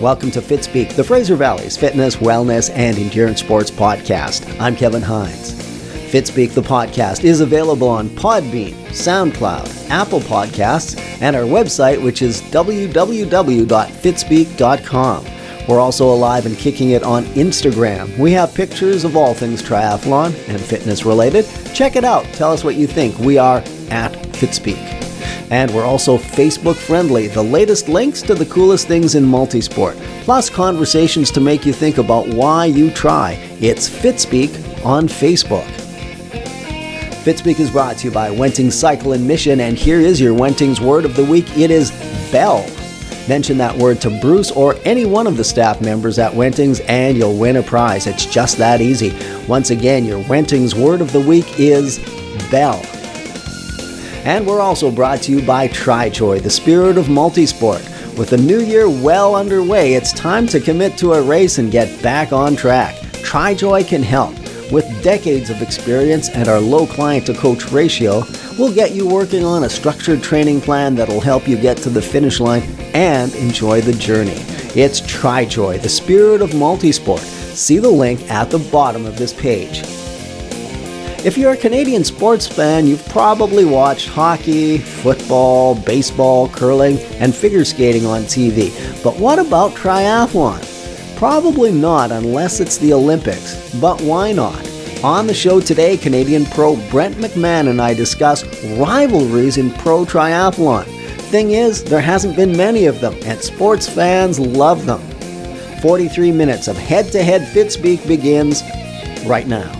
Welcome to Fitspeek, the Fraser Valley's fitness, wellness, and endurance sports podcast. I'm Kevin Hines. Fitspeek, the podcast, is available on Podbean, SoundCloud, Apple Podcasts, and our website, which is www.fitspeek.com. We're also alive and kicking it on Instagram. We have pictures of all things triathlon and fitness related. Check it out. Tell us what you think. We are at Fitspeek. And we're also Facebook friendly. The latest links to the coolest things in multisport, plus conversations to make you think about why you try. It's Fitspeek on Facebook. Fitspeek is brought to you by Wentings Cycle and Mission, and here is your Wentings word of the week. It is bell. Mention that word to Bruce or any one of the staff members at Wentings and you'll win a prize. It's just that easy. Once again, your Wentings word of the week is bell. And we're also brought to you by TriJoy, the spirit of multisport. With the new year well underway, it's time to commit to a race and get back on track. TriJoy can help. With decades of experience and our low client to coach ratio, we'll get you working on a structured training plan that'll help you get to the finish line and enjoy the journey. It's TriJoy, the spirit of multisport. See the link at the bottom of this page. If you're a Canadian sports fan, you've probably watched hockey, football, baseball, curling, and figure skating on TV. But what about triathlon? Probably not unless it's the Olympics. But why not? On the show today, Canadian pro Brent McMahon and I discuss rivalries in pro triathlon. Thing is, there hasn't been many of them, and sports fans love them. 43 minutes of head to head Fitspeek begins right now.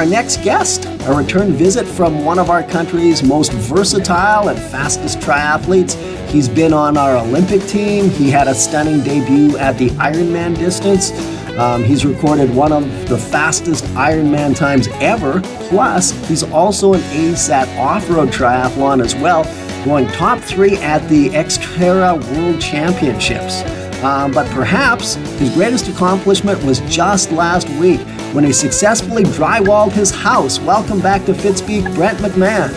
Our next guest, a return visit from one of our country's most versatile and fastest triathletes. He's been on our Olympic team. He had a stunning debut at the Ironman distance. Um, he's recorded one of the fastest Ironman times ever. Plus, he's also an ASAT off-road triathlon as well, going top three at the Xterra World Championships. Um, but perhaps his greatest accomplishment was just last week when he successfully drywalled his house. Welcome back to Fitspeek, Brent McMahon.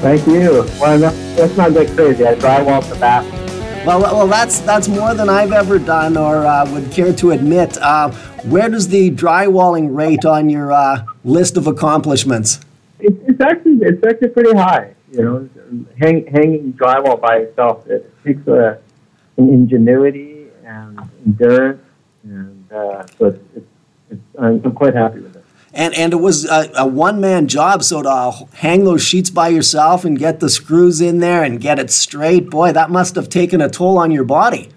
Thank you. Well, that's not that crazy. I drywalled the bathroom. Well, well, that's that's more than I've ever done or uh, would care to admit. Uh, where does the drywalling rate on your uh, list of accomplishments? It, it's actually it's actually pretty high. You know, hang, hanging drywall by itself it takes a, an ingenuity and endurance, and uh, so it's it's, I'm, I'm quite happy with it. And, and it was a, a one man job, so to hang those sheets by yourself and get the screws in there and get it straight, boy, that must have taken a toll on your body.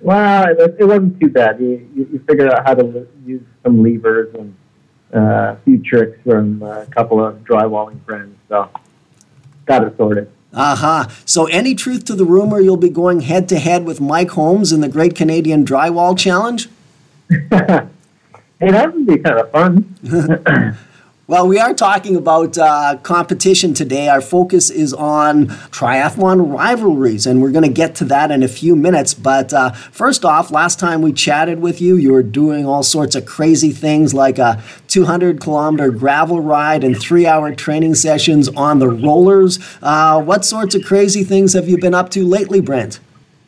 Well, it, it wasn't too bad. You, you, you figured out how to use some levers and uh, a few tricks from a couple of drywalling friends, so got it sorted. Uh huh. So, any truth to the rumor you'll be going head to head with Mike Holmes in the Great Canadian Drywall Challenge? Hey, that would be kind of fun. well, we are talking about uh, competition today. Our focus is on triathlon rivalries, and we're going to get to that in a few minutes. But uh, first off, last time we chatted with you, you were doing all sorts of crazy things like a 200 kilometer gravel ride and three hour training sessions on the rollers. Uh, what sorts of crazy things have you been up to lately, Brent?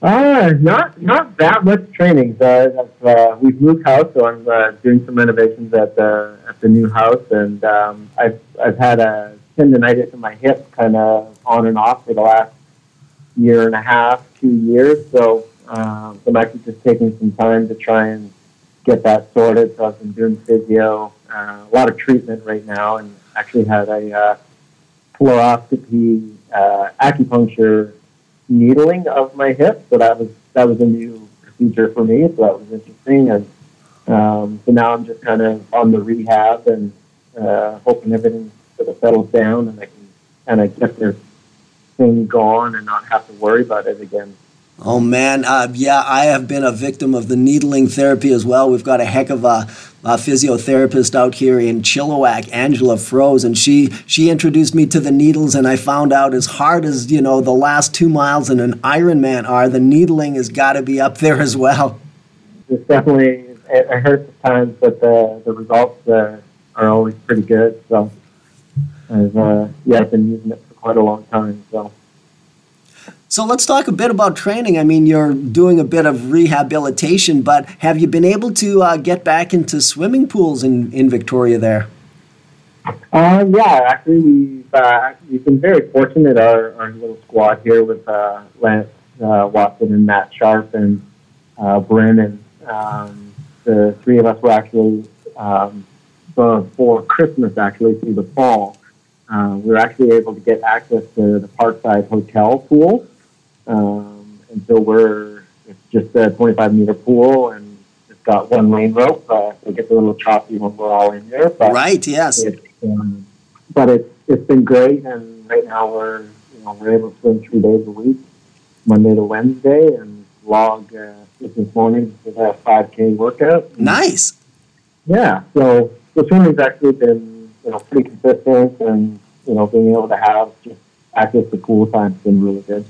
Uh, not not that much training. Uh, uh, we've moved house, so I'm uh, doing some renovations at the at the new house, and um, I've I've had a tendonitis in my hip, kind of on and off for the last year and a half, two years. So um, I'm actually just taking some time to try and get that sorted. So I've been doing physio, uh, a lot of treatment right now, and actually had a uh, fluoroscopy, uh, acupuncture needling of my hip. So that was that was a new procedure for me. So that was interesting. And um, so now I'm just kind of on the rehab and uh, hoping everything sort of settles down and I can kind of get this thing gone and not have to worry about it again. Oh man, uh, yeah, I have been a victim of the needling therapy as well. We've got a heck of a, a, physiotherapist out here in Chilliwack, Angela Froze, and she she introduced me to the needles, and I found out as hard as you know the last two miles in an Ironman are, the needling has got to be up there as well. It's definitely it hurts at times, but the the results uh, are always pretty good. So I've uh, yeah, I've been using it for quite a long time. So. So let's talk a bit about training. I mean, you're doing a bit of rehabilitation, but have you been able to uh, get back into swimming pools in, in Victoria there? Uh, yeah, actually, we've, uh, we've been very fortunate. Our, our little squad here with uh, Lance uh, Watson and Matt Sharpe and uh, and Um, the three of us were actually, um, before Christmas, actually, through the fall, uh, we were actually able to get access to the Parkside Hotel pool. Um, and so we're it's just a 25 meter pool and it's got one lane rope. Uh, so it gets a little choppy when we're all in there. But right. Yes. It, um, but it's it's been great, and right now we're you know we're able to swim three days a week, Monday to Wednesday, and log uh, this morning with a 5K workout. Nice. Yeah. So the swimming's actually been you know pretty consistent, and you know being able to have just access to pool time's been really good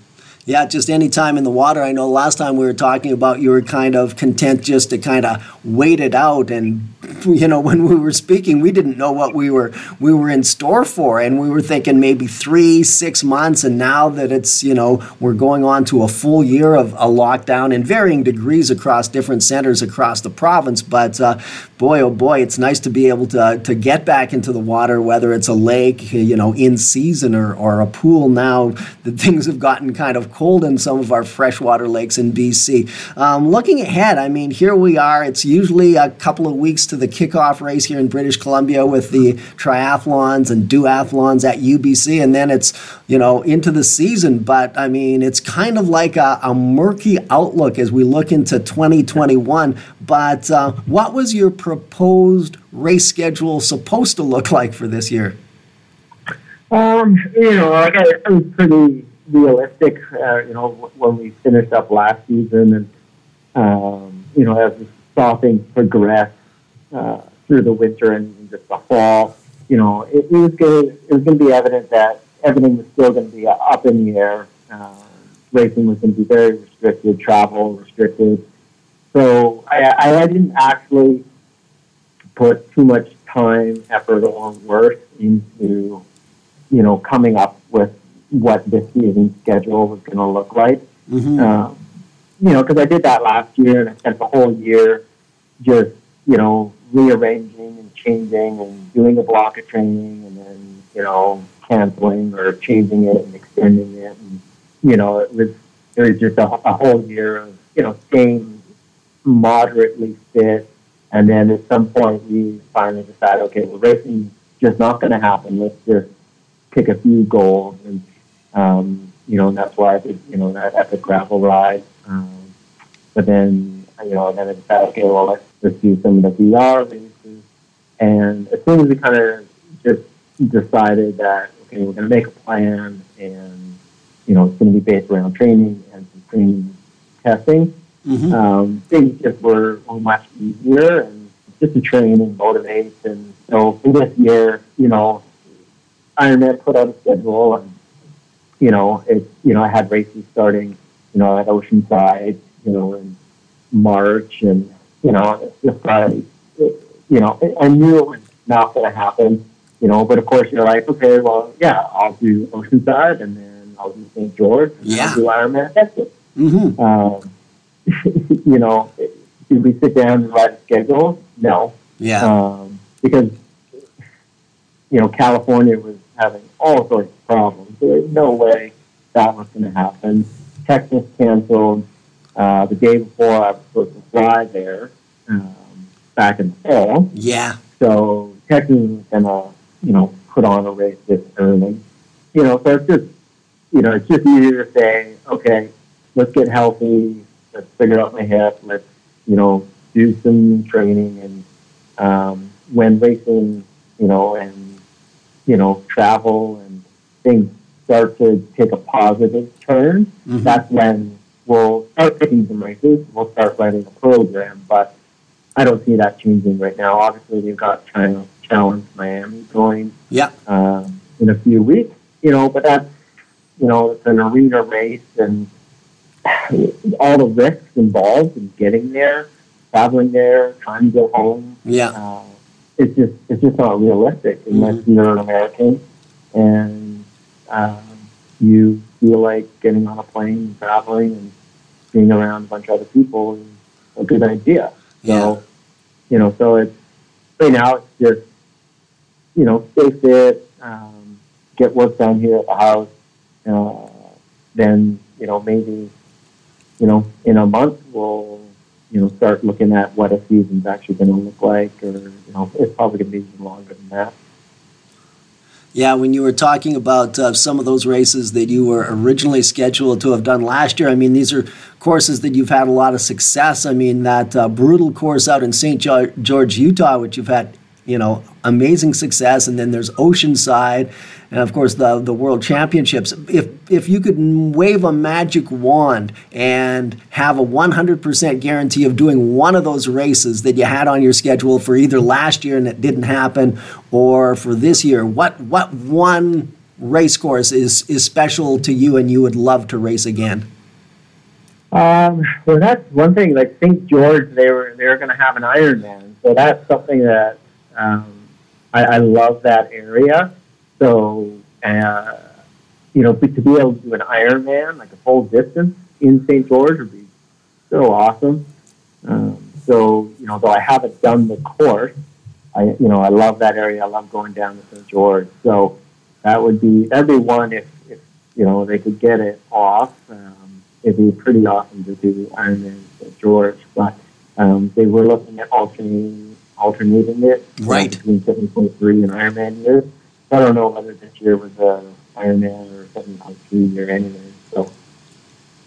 yeah, just any time in the water. I know last time we were talking about you were kind of content just to kind of wait it out and you know when we were speaking we didn't know what we were we were in store for and we were thinking maybe 3 6 months and now that it's you know we're going on to a full year of a lockdown in varying degrees across different centers across the province but uh, boy oh boy it's nice to be able to to get back into the water whether it's a lake you know in season or or a pool now that things have gotten kind of cold in some of our freshwater lakes in BC. Um, looking ahead, I mean, here we are. It's usually a couple of weeks to the kickoff race here in British Columbia with the triathlons and duathlons at UBC, and then it's you know into the season. But I mean, it's kind of like a, a murky outlook as we look into 2021. But uh, what was your proposed race schedule supposed to look like for this year? Um, you know, I, I was pretty realistic, uh, you know, when we finished up last season and, um, you know, as we saw things progress uh, through the winter and just the fall, you know, it, it was going it was going to be evident that everything was still going to be up in the air. Uh, racing was going to be very restricted, travel restricted. So I, I didn't actually put too much time, effort, or work into, you know, coming up with what this season schedule was going to look like. Mm-hmm. Um, you know, because I did that last year, and I spent the whole year just you know rearranging and changing and doing a block of training, and then you know canceling or changing it and extending it, and you know it was it was just a, a whole year of you know staying moderately fit, and then at some point we finally decided, okay, well racing just not going to happen. Let's just pick a few goals and um, you know, and that's why I did, you know, that epic gravel ride. Um, but then, you know, and then I decided, okay, well, let's, do some of the VR races. And as soon as we kind of just decided that, okay, we're going to make a plan and, you know, it's going to be based around training and some training testing, mm-hmm. um, things just were, were much easier and just to train and motivate. And so for this year, you know, Ironman put out a schedule and you know, it, you know, I had races starting, you know, at Oceanside, you know, in March, and you know, just like, you know, I knew it was not going to happen, you know, but of course you're like, okay, well, yeah, I'll do Oceanside, and then I'll do St. George, and yeah. I'll do Ironman Texas. Mm-hmm. Um, you know, did we sit down and write a schedule? No. Yeah. Um, because you know, California was having all sorts of problems. There's no way that was going to happen. Texas canceled uh, the day before I was supposed to fly there um, back in the fall. Yeah. So Texas was going to, you know, put on a race this early. You know, so it's just, you know, it's just easier to say, okay, let's get healthy. Let's figure out my hip. Let's, you know, do some training. And um, when racing, you know, and you know, travel and things start to take a positive turn, mm-hmm. that's when we'll start picking some races. We'll start writing a program, but I don't see that changing right now. Obviously, we've got China Challenge Miami going yeah. Um, in a few weeks, you know, but that's, you know, it's an arena race and all the risks involved in getting there, traveling there, trying to go home. Yeah. Uh, it's just it's just not realistic unless mm-hmm. you're an American and um, you feel like getting on a plane and traveling and being around a bunch of other people is a good idea. So, yeah. you know, so it's right now it's just you know stay fit, um, get work done here at the house. Uh, then you know maybe you know in a month we'll you know start looking at what a season's actually going to look like, or you know it's probably going to be even longer than that. Yeah, when you were talking about uh, some of those races that you were originally scheduled to have done last year, I mean, these are courses that you've had a lot of success. I mean, that uh, brutal course out in St. George, Utah, which you've had, you know, amazing success. And then there's Oceanside, and of course the the World Championships. If if you could wave a magic wand and have a 100% guarantee of doing one of those races that you had on your schedule for either last year and it didn't happen, or for this year, what what one race course is is special to you and you would love to race again? Um, well, that's one thing. Like St. George, they were they were going to have an Ironman, so that's something that um, I, I love that area. So, uh, you know, to be able to do an Ironman, like a full distance in St. George would be so awesome. Um, so, you know, though I haven't done the course, I, you know, I love that area. I love going down to St. George. So that would be, that'd be one if, if you know, they could get it off. Um, it'd be pretty awesome to do Ironman St. George. But um, they were looking at alternating alternating it right. between 70.3 and Ironman years. I don't know whether this year was a Ironman or 70.3 year anyway.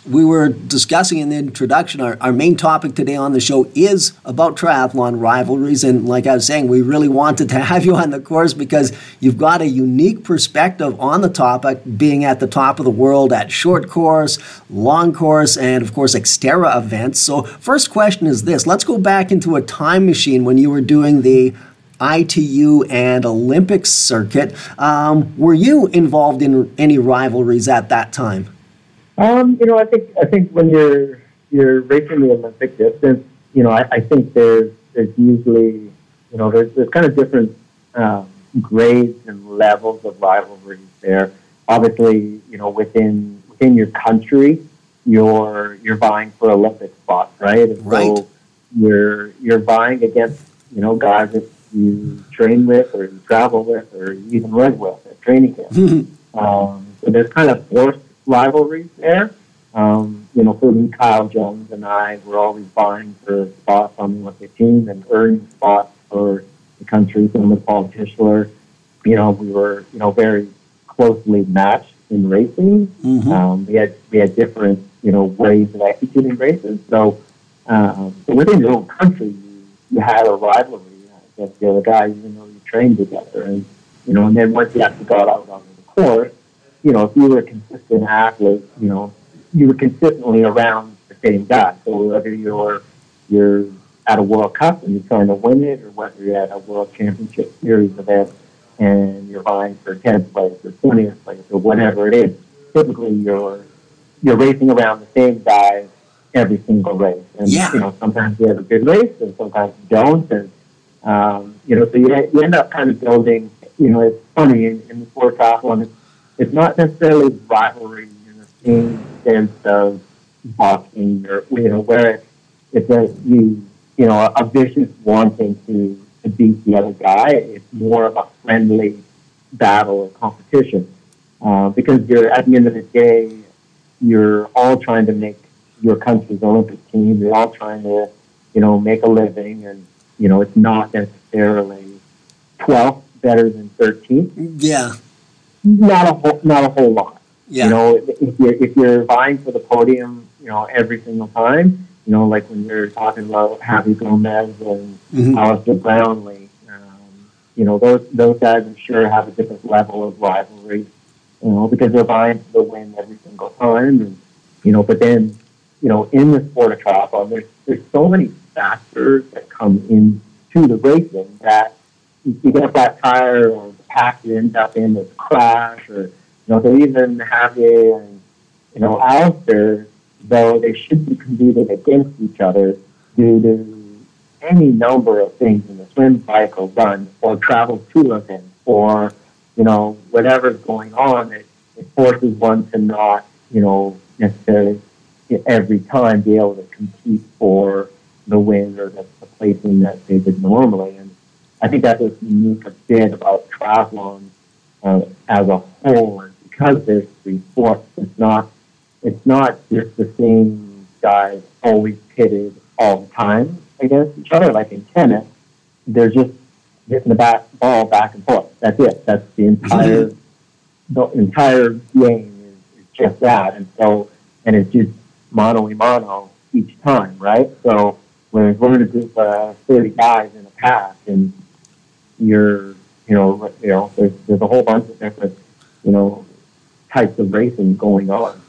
We were discussing in the introduction, our, our main topic today on the show is about triathlon rivalries. And like I was saying, we really wanted to have you on the course because you've got a unique perspective on the topic, being at the top of the world at short course, long course, and of course, Xterra events. So, first question is this let's go back into a time machine when you were doing the ITU and Olympic circuit. Um, were you involved in any rivalries at that time? Um, you know, I think I think when you're you're racing the Olympic distance, you know, I, I think there's there's usually you know there's there's kind of different um, grades and levels of rivalries there. Obviously, you know, within within your country, you're you're vying for Olympic spots, right? And right. So you're you're vying against you know guys that you train with or you travel with or you even live with at training camp. um, so there's kind of forced rivalries there. Um, you know, including Kyle Jones and I were always vying for spots on the Olympic team and earning spots for the country. Same with Paul Tichelaar. You know, we were, you know, very closely matched in racing. Mm-hmm. Um, we had we had different, you know, ways of executing races. So, um, so within your own country, you, you had a rivalry against the other guys, even though you trained together. And you know, and then once you actually got out on the course, you know, if you were a consistent athlete, you know, you were consistently around the same guy. So whether you're you're at a World Cup and you're trying to win it, or whether you're at a World Championship Series event and you're vying for 10th place or 20th place or whatever it is, typically you're you're racing around the same guys every single race. And yeah. you know, sometimes you have a good race and sometimes you don't. And um, you know, so you, you end up kind of building. You know, it's funny in, in the sport triathlon. It's it's not necessarily rivalry in the same sense of boxing or you know where it's a you you know a vicious wanting to to beat the other guy. It's more of a friendly battle or competition uh, because you're at the end of the day you're all trying to make your country's Olympic team. You're all trying to you know make a living and you know it's not necessarily 12th better than 13th. Yeah not a whole, not a whole lot. Yeah. You know, if you're if you're vying for the podium, you know, every single time, you know, like when you're talking about Javi Gomez and mm-hmm. Alistair Brownlee, um, you know, those those guys I'm sure have a different level of rivalry, you know, because they're vying for the win every single time, and you know, but then, you know, in the sport of triathlon, there's there's so many factors that come into the racing that you get that tire or the pack end up in is crash or you know they even have a you know out there though they should be competing against each other due to any number of things in the swim, or run, or travel to events, or you know whatever's going on. It, it forces one to not you know necessarily every time be able to compete for the win or the, the placing that they did normally. I think that's what's unique a bit about triathlon uh, as a whole. And because there's three sports, it's not it's not just the same guys always pitted all the time against each other. Like in tennis, they're just hitting the back ball back and forth. That's it. That's the entire the entire game is, is just that. And so and it's just mano a mano each time, right? So when we're in a group of 30 guys in a pack and you're, you know, you know, there's, there's a whole bunch of different, you know, types of racing going on.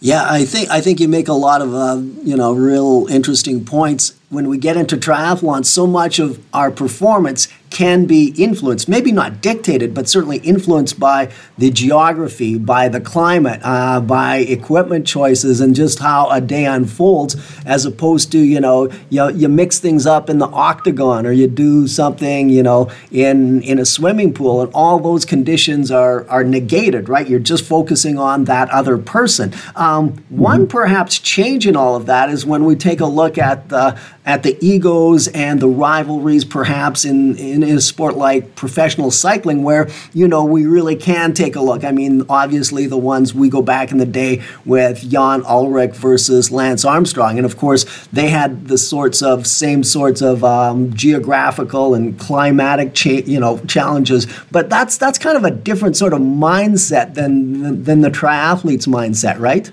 Yeah, I think I think you make a lot of uh, you know real interesting points when we get into triathlon. So much of our performance can be influenced, maybe not dictated, but certainly influenced by the geography, by the climate, uh, by equipment choices, and just how a day unfolds, as opposed to, you know, you, you mix things up in the octagon or you do something, you know, in, in a swimming pool, and all those conditions are, are negated, right? You're just focusing on that other person. Um, mm-hmm. One perhaps change in all of that is when we take a look at the, at the egos and the rivalries, perhaps in, in in a sport like professional cycling where, you know, we really can take a look. I mean, obviously the ones we go back in the day with Jan Ullrich versus Lance Armstrong. And of course, they had the sorts of same sorts of um, geographical and climatic, cha- you know, challenges. But that's that's kind of a different sort of mindset than than the triathlete's mindset, right?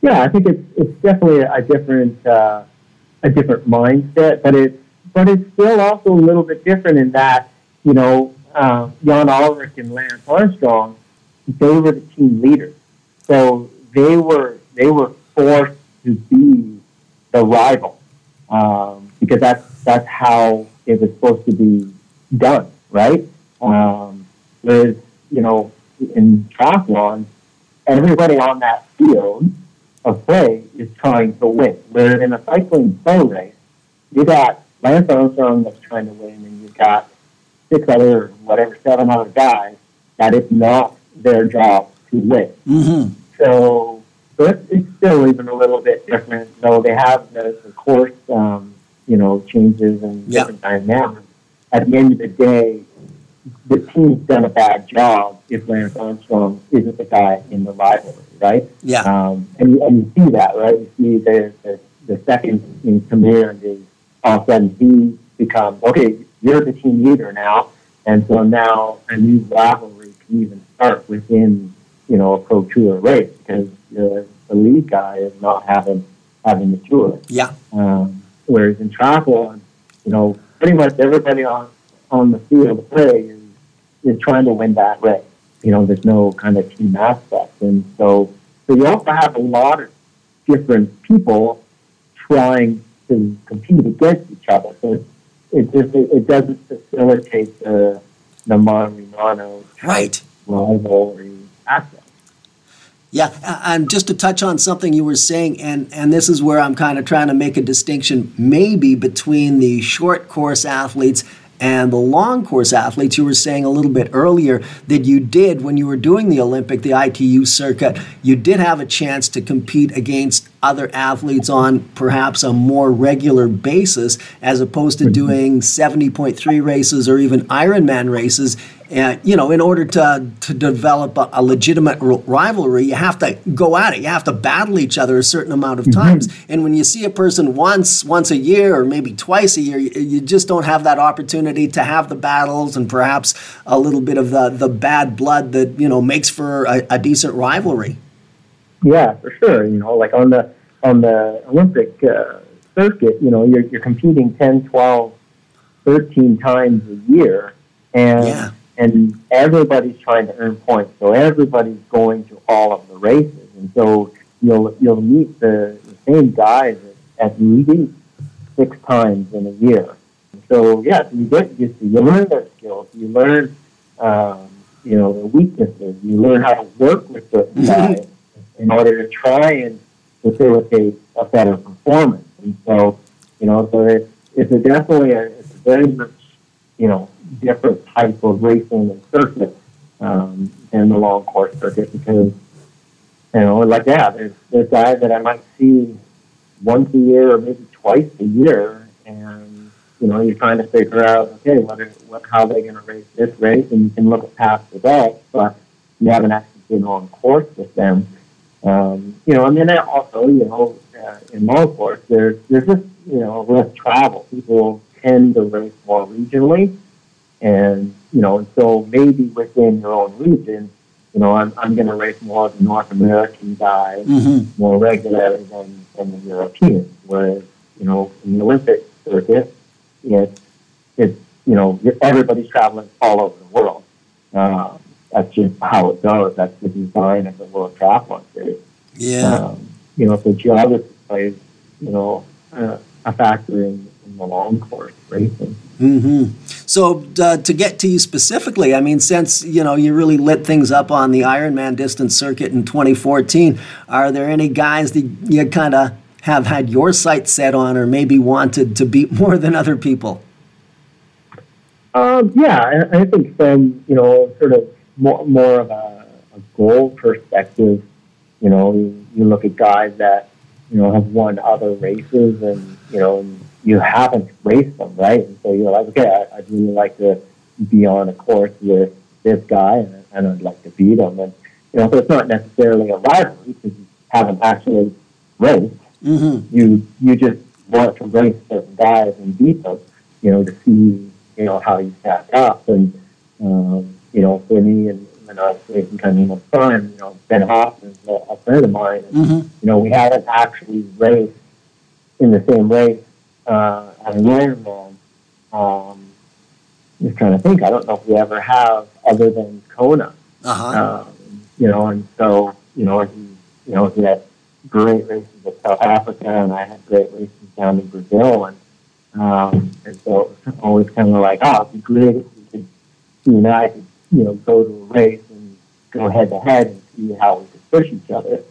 Yeah, I think it's it's definitely a different uh, a different mindset, but it's but it's still also a little bit different in that, you know, uh, Jan Ullrich and Lance Armstrong, they were the team leaders. So they were they were forced to be the rival um, because that's that's how it was supposed to be done, right? Um, whereas you know in triathlon, everybody on that field of play is trying to win. Where in a cycling pro race, you got Lance Armstrong that's trying to win, and you've got six other, whatever, seven other guys that it's not their job to win. Mm-hmm. So, so it's, it's, still even a little bit different, though they have the, the course, um, you know, changes and yeah. different dynamics. At the end of the day, the team's done a bad job if Lance Armstrong isn't the guy in the rivalry, right? Yeah. Um, and, you, and you see that, right? You see the, the, the second in command is all of a sudden he becomes, okay, you're the team leader now. And so now a new rivalry can even start within, you know, a pro tour race because the, the lead guy is not having having the tour. Yeah. Um, whereas in triathlon, you know, pretty much everybody on on the field of play is is trying to win that race. You know, there's no kind of team aspect, and so so you also have a lot of different people trying to compete against each other. So it, just it, it doesn't facilitate the the mano right rivalry aspect. Yeah, and just to touch on something you were saying, and, and this is where I'm kind of trying to make a distinction maybe between the short course athletes and the long course athletes, you were saying a little bit earlier that you did when you were doing the Olympic, the ITU circuit, you did have a chance to compete against other athletes on perhaps a more regular basis as opposed to doing 70.3 races or even Ironman races and you know, in order to to develop a, a, legitimate rivalry, you have to go at it. You have to battle each other a certain amount of mm-hmm. times. And when you see a person once, once a year, or maybe twice a year, you, you, just don't have that opportunity to have the battles and perhaps a little bit of the the bad blood that you know makes for a, a decent rivalry. Yeah, for sure. You know, like on the on the Olympic uh, circuit, you know, you're you're competing 10, 12, 13 times a year, and yeah and everybody's trying to earn points. So everybody's going to all of the races, and so you'll you'll meet the, the same guys at, at least six times in a year. So yeah, so you get you, you learn their skills, you learn um, you know their weaknesses, you learn how to work with certain guys in order to try and facilitate a better performance. And so You know, so it's it's a definitely a, it's very much you know different type of racing and circuit um, than the long course circuit because you know, like yeah, there's there's guys that I might see once a year or maybe twice a year, and you know, you're trying to figure out okay, what, are, what how they're going to race this race, and you can look at past results, but you haven't actually been on course with them. Um, you know, and then also, you know, uh, in course, there's there's just you know less travel. People tend to race more regionally, and you know, and so maybe within your own region, you know, I'm, I'm going to race more of the North American guys mm-hmm. more regularly than, than the Europeans. Whereas, you know, in the Olympic circuit, it's, it's you know, everybody's traveling all over the world. Um, that's just how it goes. That's the design of the World Triathlon Series. Yeah. Um, you know, so geography plays, you know, uh, a factor in, in the long course racing. Mm-hmm. So uh, to get to you specifically, I mean, since you know you really lit things up on the Ironman distance circuit in 2014, are there any guys that you kind of have had your sights set on, or maybe wanted to beat more than other people? Um, yeah, I, I think from you know sort of more, more of a, a goal perspective, you know, you, you look at guys that you know have won other races and you know. You haven't raced them, right? And so you're like, okay, I, would really like to be on a course with this guy, and, and I'd like to beat him. And you know, so it's not necessarily a rivalry because you haven't actually raced. Mm-hmm. You you just want to race certain guys and beat them, you know, to see you know how you stack up. And um, you know, for me and when I was racing kind of fun, you know, Ben Hoffman's a, a friend of mine. And, mm-hmm. You know, we haven't actually raced in the same race uh, at an Ironman. Um, just trying to think. I don't know if we ever have other than Kona. Uh-huh. Um, you know, and so you know, he, you know, he had great races in South Africa, and I had great races down in Brazil, and um, and so it was always kind of like, oh, it'd be great if we could, you and I could, you know, go to a race and go head to head and see how we could push each other.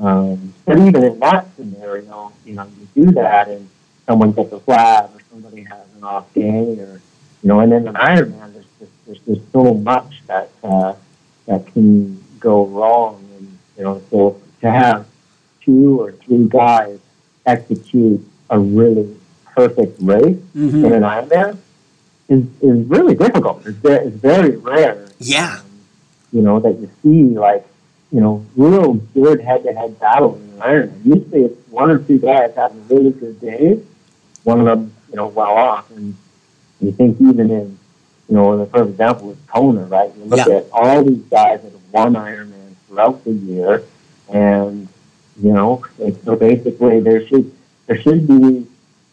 Um, but even in that scenario, you know, you do that, and someone gets a flat or somebody has an off day or you know, and then an Ironman, there's just there's just so much that uh, that can go wrong, and you know, so to have two or three guys execute a really perfect race mm-hmm. in an Ironman is is really difficult. It's very, it's very rare. Yeah, um, you know that you see like you know real good head to head battle in an Ironman. Usually, it's one or two guys having really good days one of them, you know, well off. And you think even in, you know, the first example is Kona, right? You look yeah. at all these guys that have won Ironman throughout the year, and you know, so basically there should there should be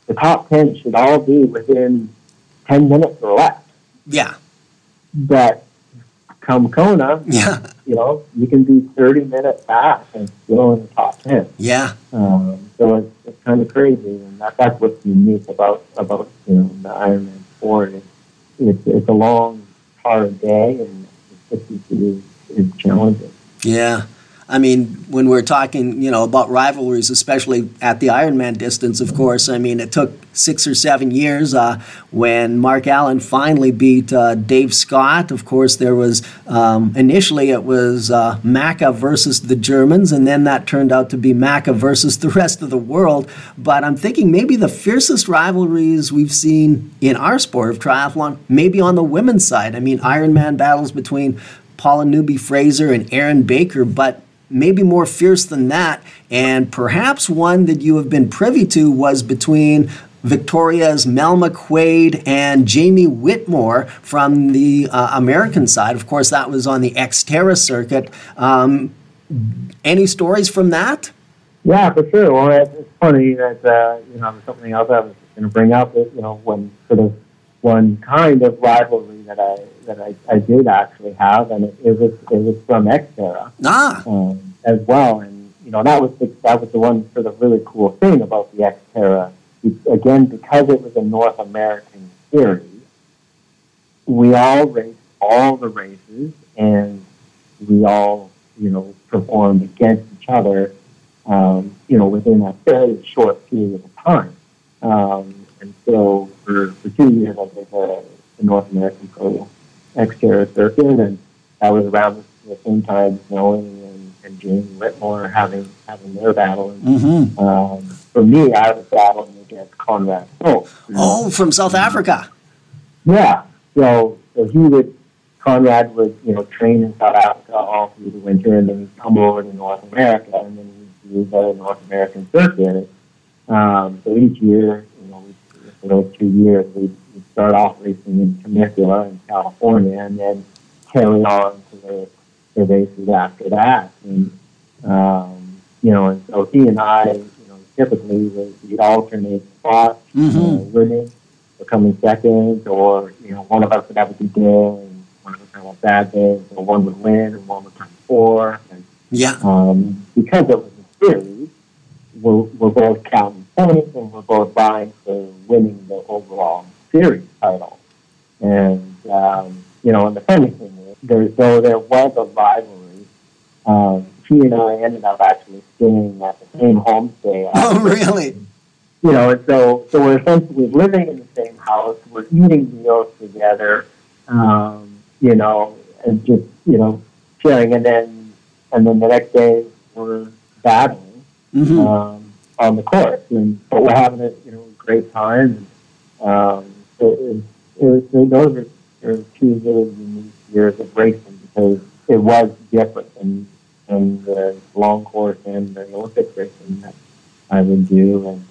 the top ten should all be within ten minutes or less. Yeah. But come Kona, yeah. you know, you can be 30 minutes fast and still in the top 10. Yeah. Um, so it's, it's kind of crazy, and that, that's what's unique about, about you know, the Ironman sport. It's, it's, it's a long, hard day, and it's, it's, it's challenging. Yeah. I mean, when we're talking, you know, about rivalries, especially at the Ironman distance, of course, I mean, it took six or seven years uh, when Mark Allen finally beat uh, Dave Scott. Of course, there was um, initially it was uh, Macca versus the Germans, and then that turned out to be Macca versus the rest of the world. But I'm thinking maybe the fiercest rivalries we've seen in our sport of triathlon, maybe on the women's side. I mean, Ironman battles between Paula Newby Fraser and Erin Baker, but maybe more fierce than that. And perhaps one that you have been privy to was between Victoria's Mel McQuaid and Jamie Whitmore from the uh, American side. Of course, that was on the Xterra circuit. Um, any stories from that? Yeah, for sure. Well, it's funny that uh, you know something else I was going to bring up. That, you know, when sort of one kind of rivalry that I that I, I did actually have, and it, it was it was from Xterra ah. um, as well. And you know that was the, that was the one sort of really cool thing about the Xterra. Again, because it was a North American series, we all raced all the races, and we all you know performed against each other. Um, you know, within a fairly short period of time. Um, and so for, for two years, I did the, the North American Pro Xterra circuit, and that was around the same time Snowy and, and Jamie Whitmore having having their battle. And, Mm-hmm. um, for me, I was battling against Conrad Stoltz. Oh, from South Africa. Yeah. So, so he would, Conrad would, you know, train in South Africa all through the winter and then come over to North America and then he'd do the North American circuit. Um, so each year, you know, for those two years, we'd start off racing in Temecula in California and then carry on to the, the races after that. And, um, you know, and so he and I, you know, typically we'd we'd alternate spots, Mhm. uh, winning or coming second, or you know, one of us would have a good day, and one of us have a bad day, so one would win and one would come fourth. And Yeah. um, because it was a series, we're, we're both counting points and we're both vying for winning the overall series title. And um, you know, and the funny thing is, there, though there was a rivalry, um, he and I ended up actually staying at the same homestay. Oh, really? you know, and so so we're essentially living in the same house. We're eating meals together, um, you know, and just you know sharing. And then and then the next day we're battling Mm-hmm. um, on the course, and but we're having a you know great time. And, um, it, it was those are, two really unique years of racing because it was different than than the long course and the Olympic racing that I would do, and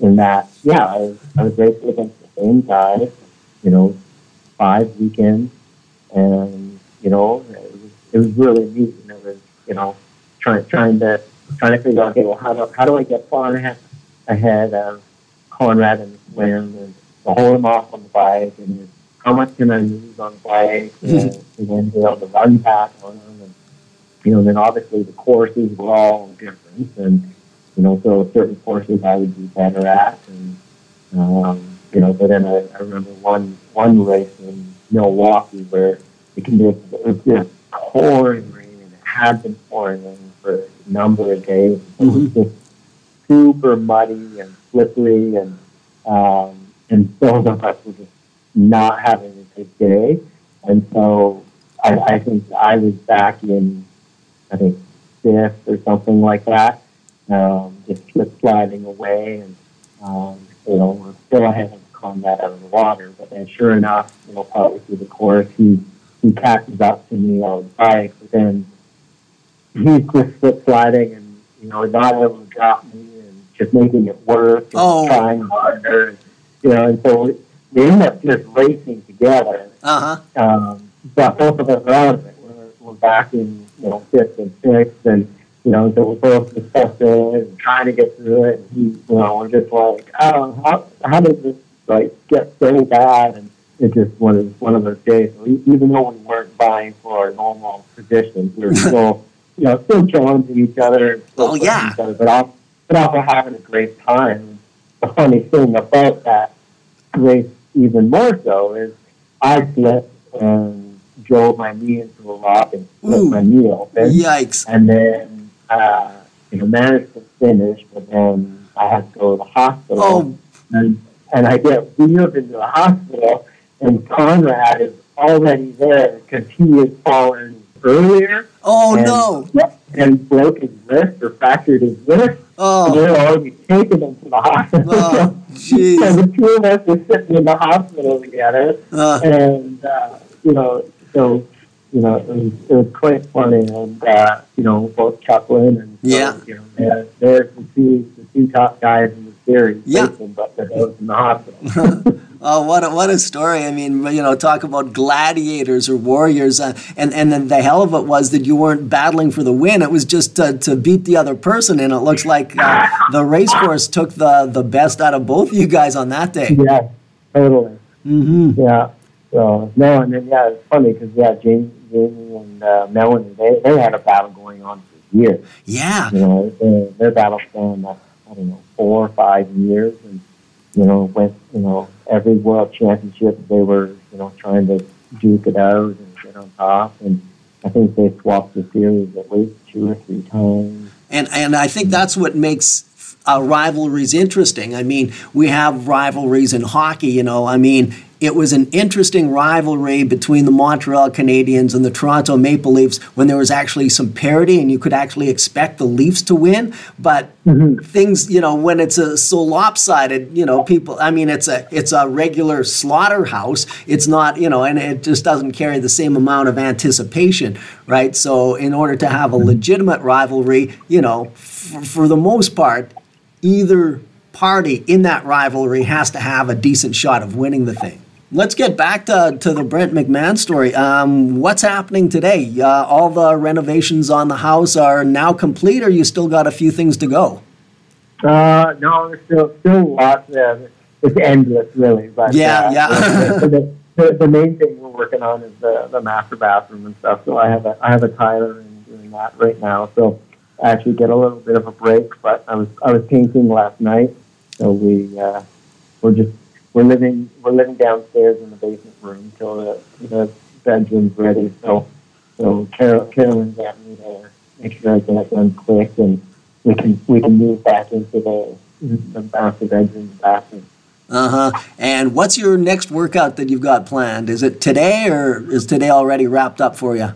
in that, yeah, I was, I was racing against the same guy, you know, five weekends, and you know, it was, it was really neat, and it was, you know, trying trying to trying to figure out, okay, well, how do how do I get far ahead of Conrad and Swim and hold him off on the bike, and how much can I lose on the bike, and, and then be able to run back on him, and you know, then obviously the courses were all different, and you know, so certain courses I would do better at, and um, you know, but then I, I remember one one race in Milwaukee where the conditions it was just pouring rain, and it had been pouring rain for a number of days. It was just super muddy and slippery, and um, and both of us were just not having a good day, and so I, I think I was back in, I think fifth or something like that, um, just slip sliding away, and um, you know we're still ahead of combat out of the water. But then, sure enough, you know, partway through the course, he he catches up to me on the bike, but then he's just slip sliding and you know not able to drop me and just making it worse and Oh. trying harder, you know. And so we end up just racing together. Uh huh. Um, but both of us are out of it. We're, we're back in you know fifth and sixth, and you know so we're both discussing it and trying to get through it. And he, you know, we're just like, oh, how how did this like get so bad? And it just one of one of those days. So even though we weren't vying for our normal positions, we were still you know still challenging each other. Still Oh, yeah. Each other, but also, but also having a great time. The funny thing about that race, even more so, is I slipped and drove my knee into a rock and split Ooh. my knee open, Yikes. and then uh, you know managed to finish, but then I had to go to the hospital, Oh, and and I get wheeled into the hospital, and Conrad is already there because he had fallen earlier. oh and, no. And broke his wrist or fractured his wrist. Oh, they're already taking him to the hospital. oh, so the two of us were sitting in the hospital together, Uh, and uh, you know, so you know, it was, it was quite funny, and uh, you know, both chuckling and so, Yeah. you know, they're, they're the two the two top guys in Yeah. but they're both in the hospital. oh, what a, what a story! I mean, you know, talk about gladiators or warriors, uh, and and then the hell of it was that you weren't battling for the win. It was just to, to beat the other person, and it looks like uh, the race course took the the best out of both of you guys on that day. yeah, totally. Mm-hmm. Yeah. So no, and then yeah, it's funny because yeah, Jamie, Jamie and uh, Melanie, they they had a battle going on for years. Yeah. You know, their, their battle spanned uh, I don't know four or five years, and you know went you know every world championship they were you know trying to duke it out and get on top, and I think they swapped the series at least two or three times. And and I think that's what makes uh, a rivalry is interesting. I mean, we have rivalries in hockey, you know. I mean, it was an interesting rivalry between the Montreal Canadiens and the Toronto Maple Leafs when there was actually some parity and you could actually expect the Leafs to win. But mm-hmm. things, you know, when it's a so lopsided, you know, people. I mean, it's a it's a regular slaughterhouse. It's not, you know, and it just doesn't carry the same amount of anticipation, right? So, in order to have a legitimate rivalry, you know, f- for the most part, either party in that rivalry has to have a decent shot of winning the thing. Let's get back to, to the Brent McMahon story. Um, what's happening today? Uh, all the renovations on the house are now complete, or you still got a few things to go? Uh, no, there's still still lots. Uh, it's endless, really. But yeah, uh, yeah. the, the, the, main thing we're working on is the, the master bathroom and stuff. So I have a I have a tiler and doing that right now. So I actually get a little bit of a break. But I was I was painting last night, so we uh, we're just we're living we're living downstairs in the basement room till the the bedroom's ready. So so Carol, Carolyn got me there, make sure I get it done quick, and we can we can move back into the the master bedroom bathroom. Uh huh. And what's your next workout that you've got planned? Is it today, or is today already wrapped up for you?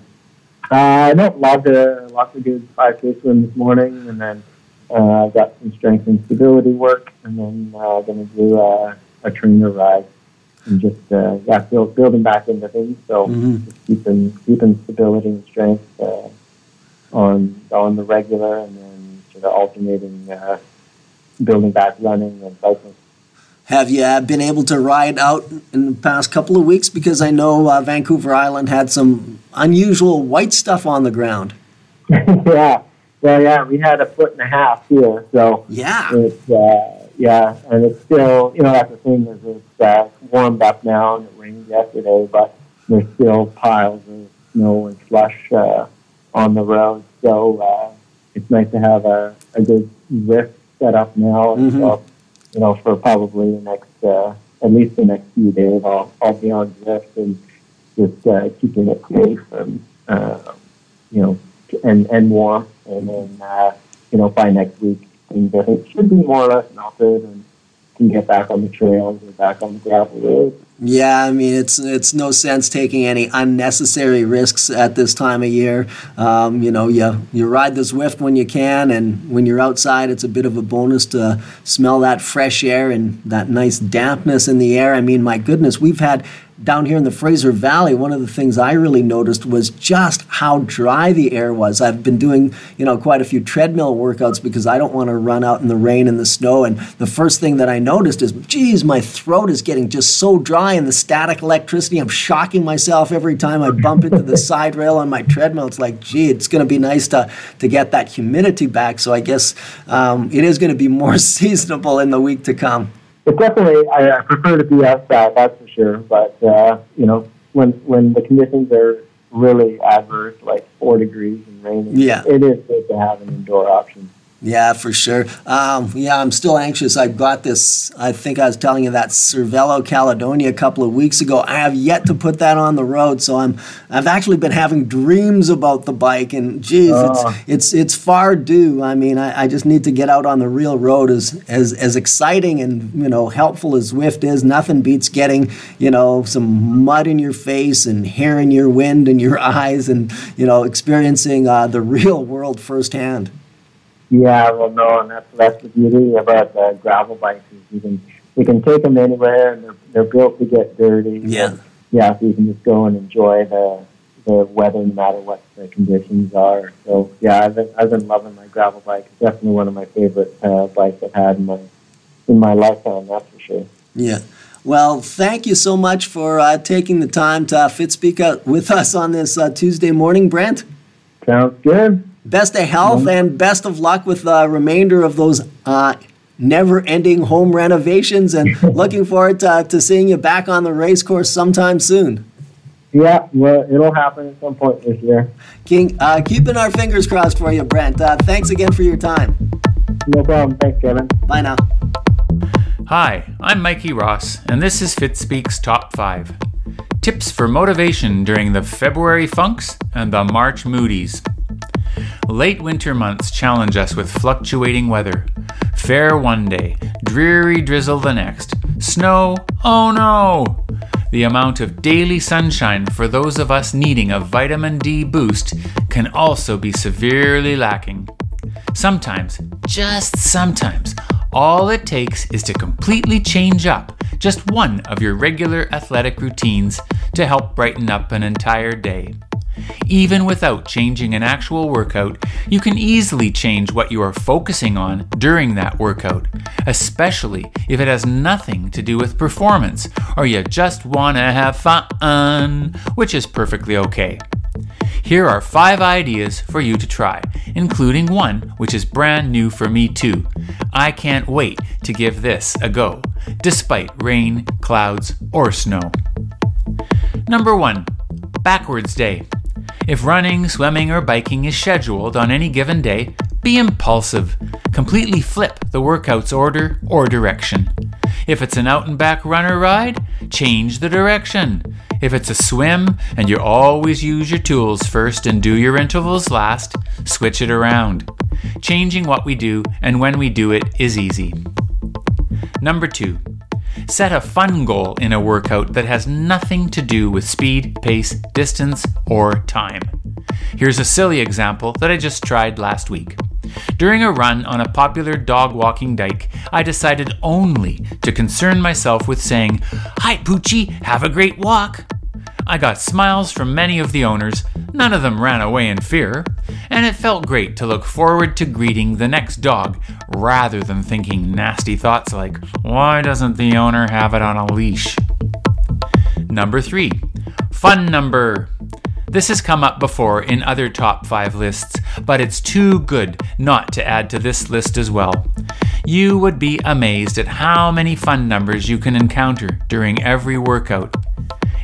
I Uh, no, lots of lots of good 5K swim this morning, and then uh, I've got some strength and stability work, and then uh, going to do uh, a trainer ride and just uh, yeah, build, building back into things. So mm-hmm. just keeping keeping stability and strength uh, on on the regular, and then sort of alternating uh, building back running and cycling. Have you uh, been able to ride out in the past couple of weeks? Because I know uh, Vancouver Island had some unusual white stuff on the ground. yeah, well, yeah, we had a foot and a half here, so yeah, it's uh, yeah, and it's still, you know, that's the thing is it's uh, warmed up now and it rained yesterday, but there's still piles of snow and slush uh, on the road. So uh, it's nice to have a, a good lift set up now. Mm-hmm. So, you know, for probably the next, uh, at least the next few days, I'll, I'll be on Zwift and just uh, keeping it safe and, uh, you know, and, and warm. And then, uh, you know, by next week, things I think should be more or less melted and can get back on the trails or back on the gravel roads. Yeah, I mean it's it's no sense taking any unnecessary risks at this time of year. Um, you know, you you ride the Zwift when you can, and when you're outside, it's a bit of a bonus to smell that fresh air and that nice dampness in the air. I mean, my goodness, we've had down here in the Fraser Valley, one of the things I really noticed was just how dry the air was. I've been doing, you know, quite a few treadmill workouts because I don't want to run out in the rain and the snow. And the first thing that I noticed is, geez, my throat is getting just so dry and the static electricity. I'm shocking myself every time I bump into the side rail on my treadmill. It's like, gee, it's going to be nice to, to get that humidity back. So I guess um, it is going to be more seasonable in the week to come it's definitely I, I prefer to be outside, that's for sure. But uh, you know, when when the conditions are really adverse, like four degrees and raining, yeah. it is good to have an indoor option. Yeah, for sure. Um, yeah, I'm still anxious. I got this, I think I was telling you that Cervelo Caledonia a couple of weeks ago. I have yet to put that on the road, so I'm I've actually been having dreams about the bike and geez, oh. it's it's it's far due. I mean, I, I just need to get out on the real road as as as exciting and you know helpful as Zwift is. Nothing beats getting, you know, some mud in your face and hair in your wind and your eyes and you know, experiencing uh, the real world firsthand. Yeah, well, no, and that's that's the beauty about uh, gravel bikes is you can you can take them anywhere, and they're they're built to get dirty. Yeah, and, yeah, so you can just go and enjoy the the weather no matter what the conditions are. So yeah, I've been I've been loving my gravel bike. It's definitely one of my favorite uh, bikes I've had in my in my lifetime. That's for sure. Yeah. Well, thank you so much for uh, taking the time to uh, fit speak out with us on this uh, Tuesday morning, Brent. Sounds good. Best of health and best of luck with the remainder of those uh, never ending home renovations and looking forward to, to seeing you back on the race course sometime soon. Yeah, well, it'll happen at some point this year. King, uh, keeping our fingers crossed for you, Brent. Uh, thanks again for your time. No problem. Thanks, Kevin. Bye now. Hi, I'm Mikey Ross, and this is Fitspeek's Top 5 Tips for Motivation during the February Funks and the March Moodies. Late winter months challenge us with fluctuating weather, Fair one day, dreary drizzle the next. Snow, oh no! The amount of daily sunshine for those of us needing a vitamin D boost can also be severely lacking. Sometimes, just sometimes, all it takes is to completely change up just one of your regular athletic routines to help brighten up an entire day. Even without changing an actual workout, you can easily change what you are focusing on during that workout, especially if it has nothing to do with performance or you just want to have fun, which is perfectly okay. Here are five ideas for you to try, including one which is brand new for me too. I can't wait to give this a go, despite rain, clouds, or snow. Number one, backwards day. If running, swimming, or biking is scheduled on any given day, be impulsive. Completely flip the workout's order or direction. If it's an out and back runner ride, change the direction. If it's a swim and you always use your tools first and do your intervals last, switch it around. Changing what we do and when we do it is easy. Number two, Set a fun goal in a workout that has nothing to do with speed, pace, distance, or time. Here's a silly example that I just tried last week. During a run on a popular dog walking dike, I decided only to concern myself with saying, Hi, Poochie, have a great walk. I got smiles from many of the owners, none of them ran away in fear, and it felt great to look forward to greeting the next dog rather than thinking nasty thoughts like, why doesn't the owner have it on a leash? Number three, fun number. This has come up before in other top 5 lists, but it's too good not to add to this list as well. You would be amazed at how many fun numbers you can encounter during every workout.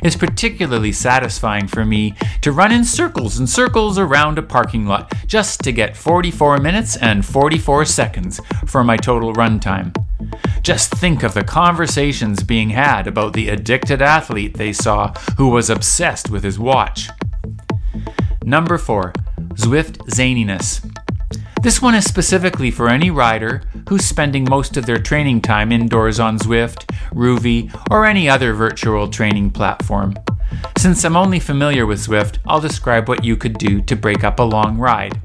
It's particularly satisfying for me to run in circles and circles around a parking lot just to get 44 minutes and 44 seconds for my total run time. Just think of the conversations being had about the addicted athlete they saw who was obsessed with his watch. Number 4. Zwift Zaniness. This one is specifically for any rider who's spending most of their training time indoors on Zwift, Rouvy, or any other virtual training platform. Since I'm only familiar with Zwift, I'll describe what you could do to break up a long ride.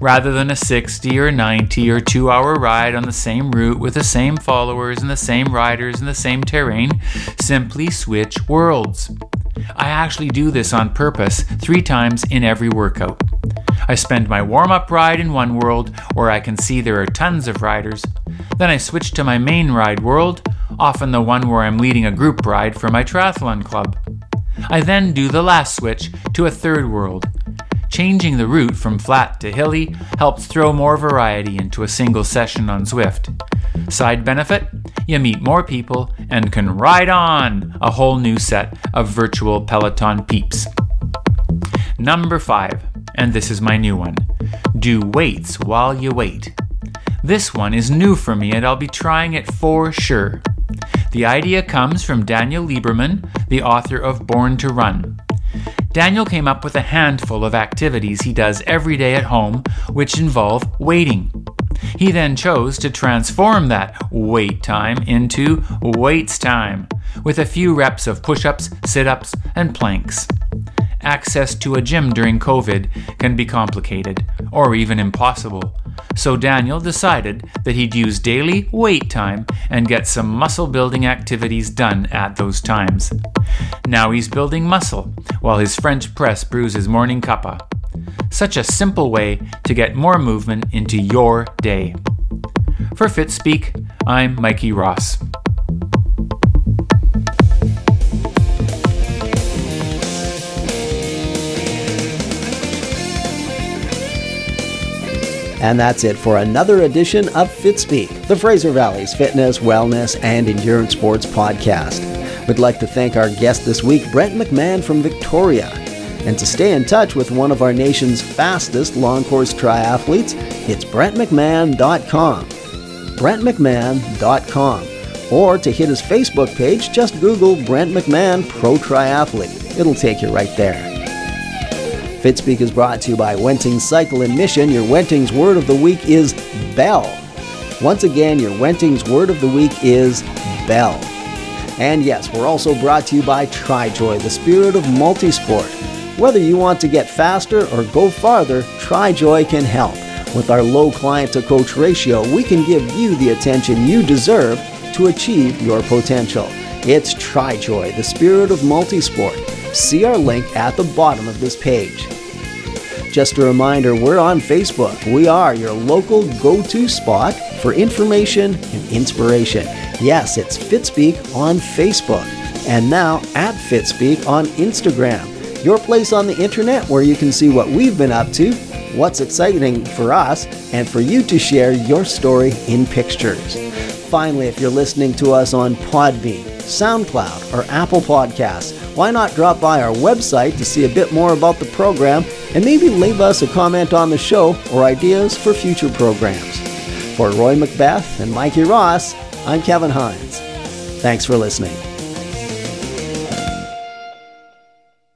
Rather than a 60 or 90 or 2 hour ride on the same route with the same followers and the same riders and the same terrain, simply switch worlds. I actually do this on purpose three times in every workout. I spend my warm up ride in one world where I can see there are tons of riders. Then I switch to my main ride world, often the one where I'm leading a group ride for my triathlon club. I then do the last switch to a third world. Changing the route from flat to hilly helps throw more variety into a single session on Zwift. Side benefit you meet more people and can ride on a whole new set of virtual Peloton peeps. Number 5 and this is my new one. Do weights while you wait. This one is new for me and I'll be trying it for sure. The idea comes from Daniel Lieberman, the author of Born to Run. Daniel came up with a handful of activities he does every day at home which involve waiting. He then chose to transform that wait time into weights time, with a few reps of push ups, sit ups, and planks access to a gym during COVID can be complicated, or even impossible. So Daniel decided that he'd use daily wait time and get some muscle building activities done at those times. Now he's building muscle while his French press brews his morning cuppa. Such a simple way to get more movement into your day. For Fitspeek, I'm Mikey Ross. And that's it for another edition of Fitspeek, the Fraser Valley's fitness, wellness, and endurance sports podcast. We'd like to thank our guest this week, Brent McMahon from Victoria. And to stay in touch with one of our nation's fastest long course triathletes, it's BrentMcMahon.com. BrentMcMahon.com. Or to hit his Facebook page, just Google Brent McMahon Pro Triathlete. It'll take you right there. Fitspeek is brought to you by Wenting Cycle and Mission. Your Wentings word of the week is bell. Once again, your Wenting's word of the week is bell. And yes, we're also brought to you by TriJoy, the spirit of multisport. Whether you want to get faster or go farther, TriJoy can help. With our low client to coach ratio, we can give you the attention you deserve to achieve your potential. It's TriJoy, the spirit of multisport. See our link at the bottom of this page. Just a reminder, we're on Facebook. We are your local go to spot for information and inspiration. Yes, it's Fitspeek on Facebook, and now at Fitspeek on Instagram. Your place on the internet where you can see what we've been up to, what's exciting for us, and for you to share your story in pictures. Finally, if you're listening to us on Podbean, SoundCloud, or Apple Podcasts, why not drop by our website to see a bit more about the program and maybe leave us a comment on the show or ideas for future programs? For Roy Macbeth and Mikey Ross, I'm Kevin Hines. Thanks for listening.